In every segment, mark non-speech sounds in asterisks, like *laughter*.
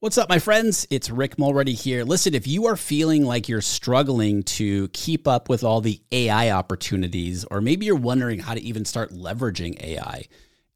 What's up, my friends? It's Rick Mulready here. Listen, if you are feeling like you're struggling to keep up with all the AI opportunities, or maybe you're wondering how to even start leveraging AI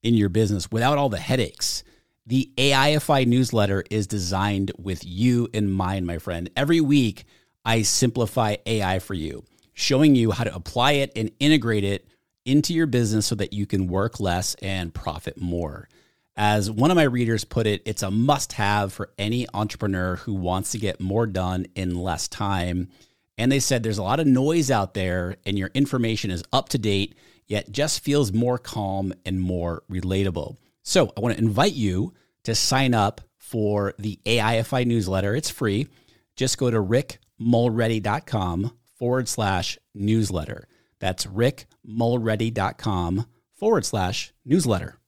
in your business without all the headaches, the AIFI newsletter is designed with you in mind, my friend. Every week, I simplify AI for you, showing you how to apply it and integrate it into your business so that you can work less and profit more. As one of my readers put it, it's a must have for any entrepreneur who wants to get more done in less time. And they said there's a lot of noise out there and your information is up to date, yet just feels more calm and more relatable. So I want to invite you to sign up for the AIFI newsletter. It's free. Just go to rickmulready.com forward slash newsletter. That's rickmulready.com forward slash newsletter.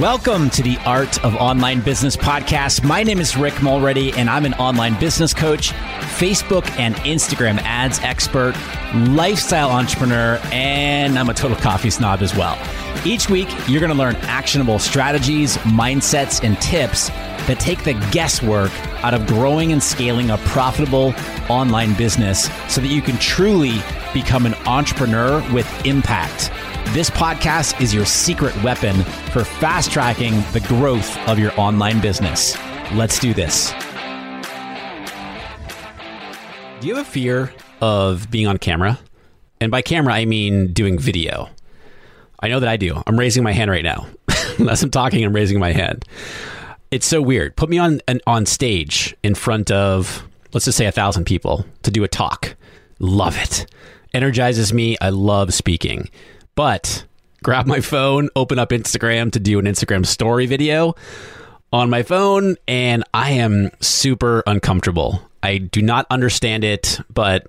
Welcome to the Art of Online Business podcast. My name is Rick Mulready, and I'm an online business coach, Facebook and Instagram ads expert, lifestyle entrepreneur, and I'm a total coffee snob as well. Each week, you're going to learn actionable strategies, mindsets, and tips that take the guesswork out of growing and scaling a profitable online business so that you can truly become an entrepreneur with impact. This podcast is your secret weapon for fast tracking the growth of your online business. Let's do this. Do you have a fear of being on camera? And by camera, I mean doing video. I know that I do. I'm raising my hand right now. *laughs* As I'm talking, I'm raising my hand. It's so weird. Put me on an, on stage in front of, let's just say, a thousand people to do a talk. Love it. Energizes me. I love speaking. But grab my phone, open up Instagram to do an Instagram story video on my phone, and I am super uncomfortable. I do not understand it, but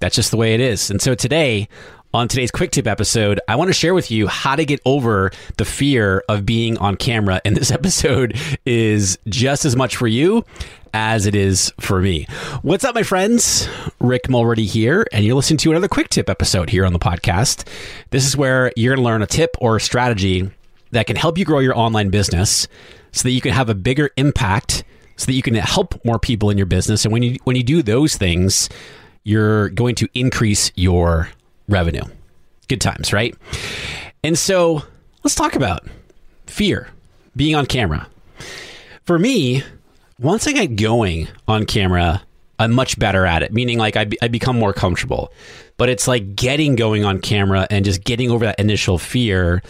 that's just the way it is. And so today, on today's quick tip episode, I want to share with you how to get over the fear of being on camera. And this *laughs* episode is just as much for you as it is for me. What's up, my friends? Rick Mulready here, and you're listening to another quick tip episode here on the podcast. This is where you're going to learn a tip or a strategy that can help you grow your online business so that you can have a bigger impact so that you can help more people in your business and when you when you do those things you're going to increase your revenue good times right and so let's talk about fear being on camera for me once I get going on camera, I'm much better at it, meaning like I, be, I become more comfortable. But it's like getting going on camera and just getting over that initial fear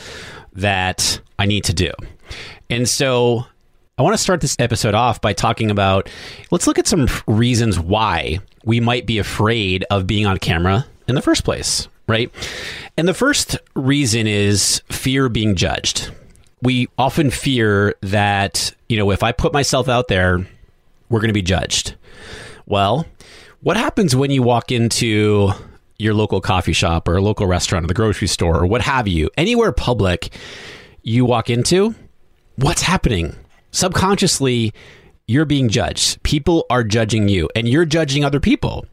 that I need to do. And so I want to start this episode off by talking about let's look at some reasons why we might be afraid of being on camera in the first place, right? And the first reason is fear being judged we often fear that, you know, if I put myself out there, we're going to be judged. Well, what happens when you walk into your local coffee shop or a local restaurant or the grocery store or what have you, anywhere public you walk into? What's happening? Subconsciously, you're being judged. People are judging you and you're judging other people.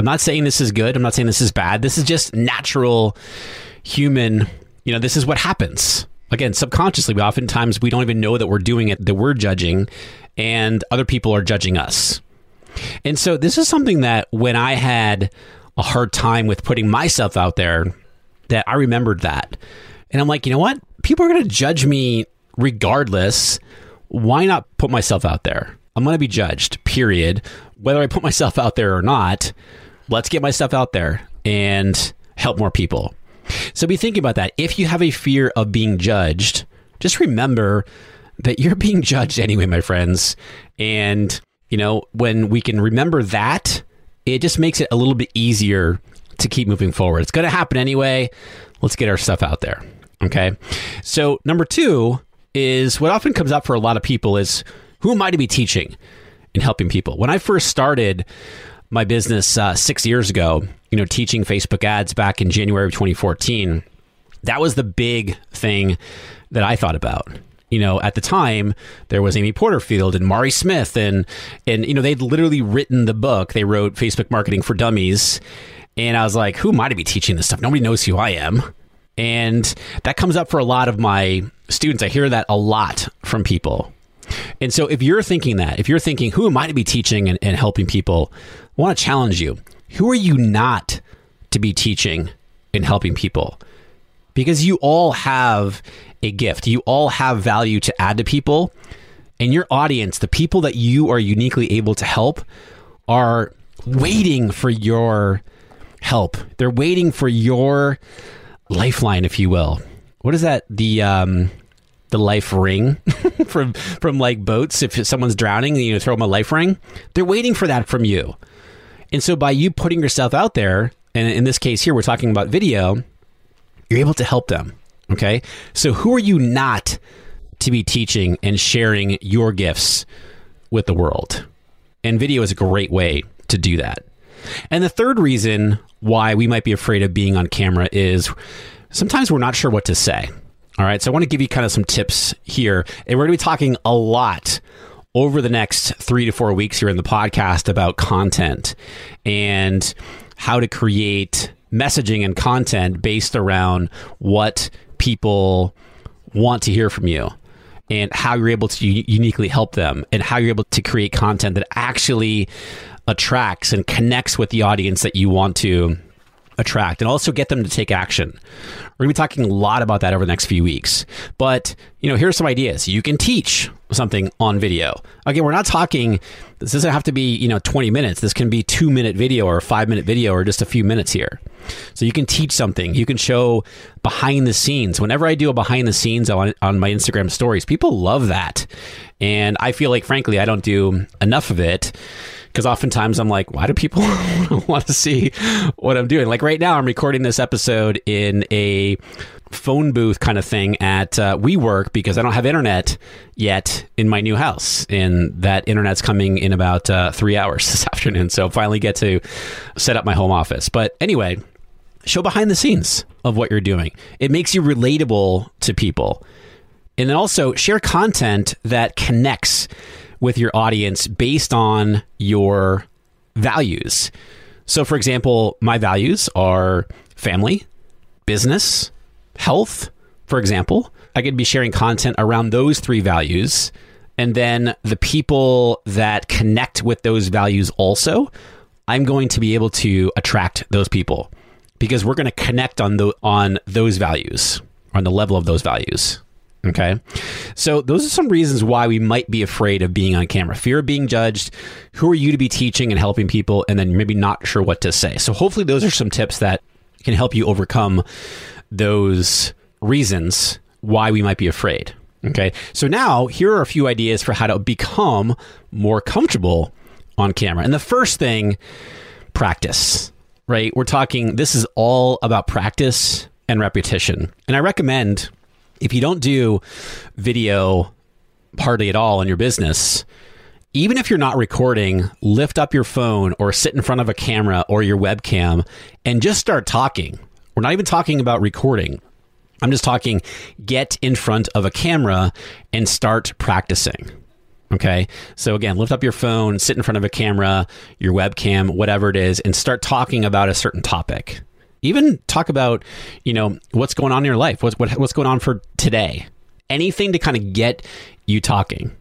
I'm not saying this is good. I'm not saying this is bad. This is just natural human, you know, this is what happens again, subconsciously, we oftentimes we don't even know that we're doing it, that we're judging, and other people are judging us. And so this is something that when I had a hard time with putting myself out there, that I remembered that. And I'm like, you know what? People are going to judge me regardless. Why not put myself out there? I'm going to be judged, period. Whether I put myself out there or not, let's get my stuff out there and help more people. So be thinking about that. If you have a fear of being judged, just remember that you're *laughs* being judged anyway, my friends. And, you know, when we can remember that, it just makes it a little bit easier to keep moving forward. It's going to happen anyway. Let's get our stuff out there. Okay. So, number two is what often comes up for a lot of people is who am I to be teaching and helping people? When I first started my business uh, six years ago, you know, teaching Facebook ads back in January of 2014, that was the big thing that I thought about. You know, at the time there was Amy Porterfield and Mari Smith and and you know they'd literally written the book. They wrote Facebook Marketing for Dummies, and I was like, who am I to be teaching this stuff? Nobody knows who I am. And that comes up for a lot of my students. I hear that a lot from people. And so if you're thinking that, if you're thinking, who am I to be teaching and, and helping people? I want to challenge you. Who are you not to be teaching and helping people? Because you all have a gift. You all have value to add to people. And your audience, the people that you are uniquely able to help, are waiting for your help. They're waiting for your lifeline, if you will. What is that? The um, the life ring *laughs* from from like boats. If someone's drowning, you throw them a life ring. They're waiting for that from you. And so by you putting yourself out there, and in this case here, we're talking about video, you're able to help them. Okay. So who are you not to be teaching and sharing your gifts with the world? And video is a great way to do that. And the third reason why we might be afraid of being on camera is sometimes we're not sure what to say. All right. So I want to give you kind of some tips here. And we're going to be talking a lot over the next three to four weeks here in the podcast about content and how to create messaging and content based around what people want to hear from you and how you're able to uniquely help them and how you're able to create content that actually attracts and connects with the audience that you want to attract and also get them to take action. We're going to be talking a lot about that over the next few weeks. But, you know, here's some ideas. You can teach something on video. Again, we're not talking this doesn't have to be, you know, 20 minutes. This can be 2 minute video or 5 minute video or just a few minutes here. So you can teach something. You can show behind the scenes. Whenever I do a behind the scenes on on my Instagram stories, people love that. And I feel like frankly I don't do enough of it because oftentimes I'm like, why do people *laughs* want to see what I'm doing? Like right now, I'm recording this episode in a phone booth kind of thing at uh, WeWork because I don't have internet yet in my new house, and that internet's coming in about uh, three hours *laughs* this afternoon. So finally get to set up my home office. But anyway, show behind the scenes of what you're doing. It makes you relatable to people. And then also share content that connects with your audience based on your values. So, for example, my values are family, business, health, for example. I could be sharing content around those three values. And then the people that connect with those values also, I'm going to be able to attract those people because we're going to connect on the on those values, on the level of those values. Okay. So those are some reasons why we might be afraid of being on camera. Fear of being judged. Who are you to be teaching and helping people? And then maybe not sure what to say. So hopefully those are some tips that can help you overcome those reasons why we might be afraid. Okay. So now here are a few ideas for how to become more comfortable on camera. And the first thing, practice, right? We're talking, this is all about practice and repetition. And I recommend if you don't do video hardly at all in your business, even if you're not recording, lift up your phone or sit in front of a camera or your webcam and just start talking. We're not even talking about recording. I'm just talking get in front of a camera and start practicing. Okay. So again, lift up your phone, sit in front of a camera, your webcam, whatever it is, and start talking about a certain topic. Even talk about, you know, what's going on in your life, what's what, what's going on for today. Anything to kind of get you talking.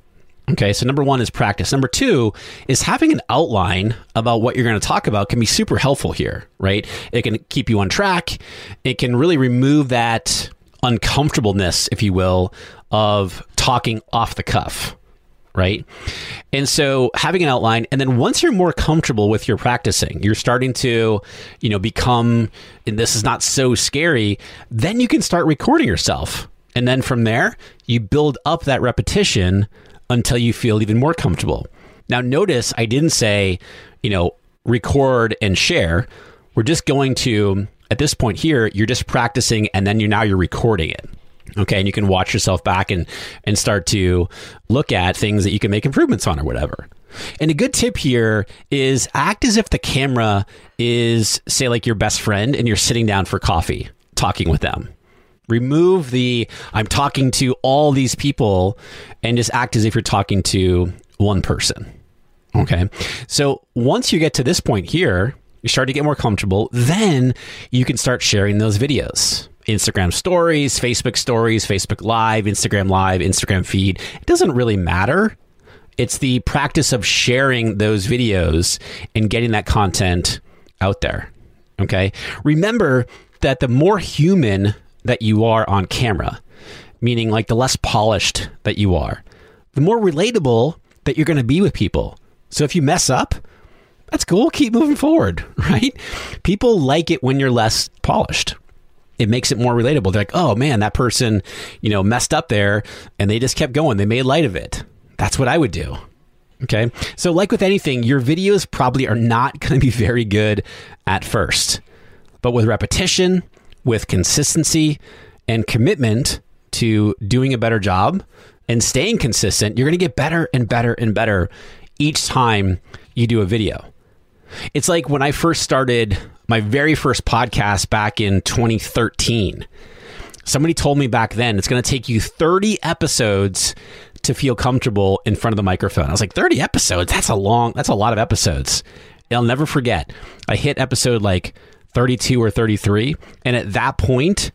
Okay, so number one is practice. Number two is having an outline about what you're going to talk about can be super helpful here, right? It can keep you on track. It can really remove that uncomfortableness, if you will, of talking off the cuff right? And so having an outline and then once you're more comfortable with your practicing, you're starting to, you know, become and this is not so scary, then you can start recording yourself. And then from there, you build up that repetition until you feel even more comfortable. Now notice I didn't say, you know, record and share. We're just going to at this point here, you're just practicing and then you're now you're recording it. Okay, and you can watch yourself back and and start to look at things that you can make improvements on or whatever. And a good tip here is act as if the camera is say like your best friend and you're sitting down for coffee talking with them. Remove the I'm talking to all these people and just act as if you're talking to one person. Okay. So once you get to this point here, you start to get more comfortable, then you can start sharing those videos. Instagram stories, Facebook stories, Facebook Live, Instagram Live, Instagram feed. It doesn't really matter. It's the practice of sharing those videos and getting that content out there. Okay. Remember that the more human that you are on camera, meaning like the less polished that you are, the more relatable that you're going to be with people. So if you mess up, that's cool. Keep moving forward, *laughs* right? People like it when you're less polished. It makes it more relatable. They're like, oh man, that person, you know, messed up there and they just kept going. They made light of it. That's what I would do. Okay. So, like with anything, your videos probably are not *laughs* going to be very good at first. But with repetition, with consistency, and commitment to doing a better job and staying consistent, you're going to get better and better and better each time you do a video. It's like when I first started my very first podcast back in 2013. Somebody told me back then it's going to take you 30 episodes to feel comfortable in front of the microphone. I was like, 30 episodes? That's a long, that's a lot of episodes. And I'll never forget. I hit episode like 32 or 33. And at that point,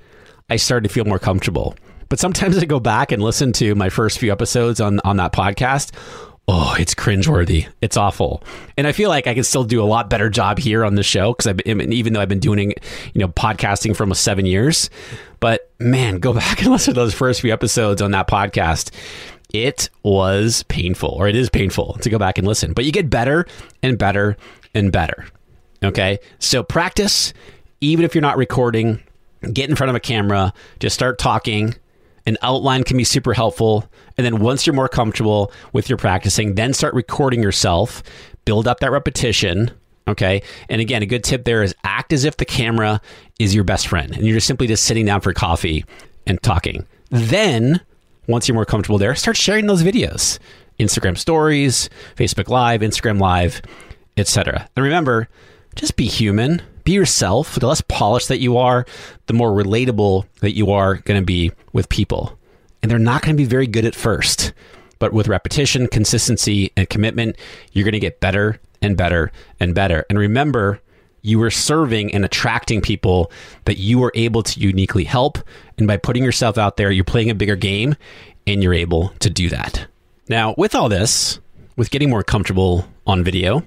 I started to feel more comfortable. But sometimes I go back and listen to my first few episodes on, on that podcast oh, it's cringeworthy. It's awful. And I feel like I can still do a lot better job here on the show because I've been, even though I've been doing, you know, podcasting for almost seven years. But man, go *laughs* back and listen to those first few episodes on that podcast. It was painful, or it is painful to go back and listen, but you get better and better and better. Okay. So practice, even if you're not recording, get in front of a camera, just start talking. An outline can be super helpful. And then once you're more comfortable with your practicing, then start recording yourself, build up that repetition. Okay. And again, a good tip there is act as if the camera is your best friend and you're just simply just sitting down for coffee and talking. Then, once you're more comfortable there, start sharing those videos. Instagram stories, Facebook Live, Instagram Live, etc. And remember, just be human, be yourself. The less polished that you are, the more relatable that you are going to be with people and they're not going to be very good at first. But with repetition, consistency, and commitment, you're going to get better and better and better. And remember, you are serving and attracting people that you are able to uniquely help. And by putting yourself out there, you're playing a bigger game and you're able to do that. Now, with all this, with getting more comfortable on video,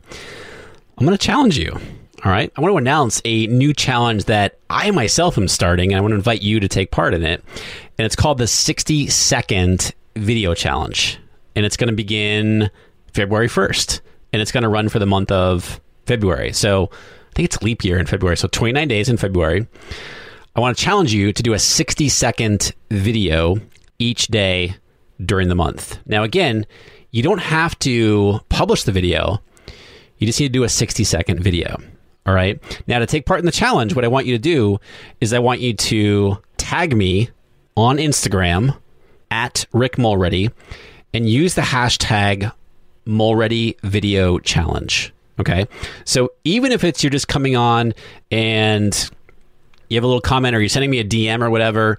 I'm going to challenge you. All right. I want to announce a new challenge that I myself am starting, and I want to invite you to take part in it. And it's called the 60 second video challenge. And it's going to begin February 1st, and it's going to run for the month of February. So I think it's leap year in February. So 29 days in February. I want to challenge you to do a 60 second video each day during the month. Now, again, you don't have to publish the video, you just need to do a 60 second video. All right. Now, to take part in the challenge, what I want you to do is I want you to tag me on Instagram at Rick Mulready and use the hashtag Mulready Video Challenge. Okay. So even if it's you're just coming on and you have a little comment or you're sending me a DM or whatever,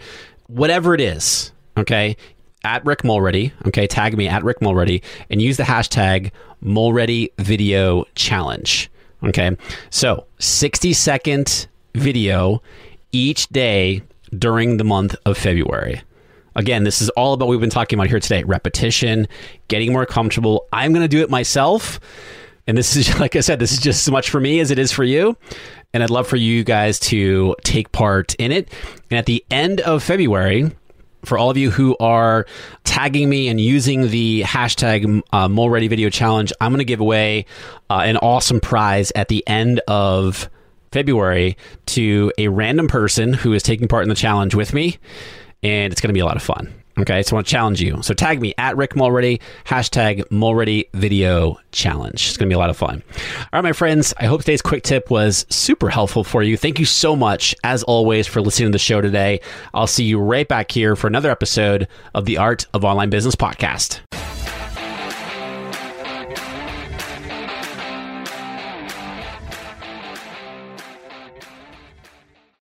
whatever it is, okay, at Rick Mulready, okay, tag me at Rick Mulready and use the hashtag Mulready Video Challenge. Okay. So 60 second video each day during the month of February. Again, this is all about what we've been talking about here today repetition, getting more comfortable. I'm going to do it myself. And this is, *laughs* like I said, this is just as much for me as it is for you. And I'd love for you guys to take part in it. And at the end of February, for all of you who are tagging me and using the hashtag uh, Mulready Video Challenge, I'm going to give away uh, an awesome prize at the end of February to a random person who is taking part in the challenge with me, and it's going to be a lot of fun. Okay, so I want to challenge you. So tag me at Rick Mulready, hashtag Mulready Video Challenge. It's going to be a lot of fun. All right, my friends, I hope today's quick tip was super helpful for you. Thank you so much, as always, for listening to the show today. I'll see you right back here for another episode of the Art of Online Business podcast.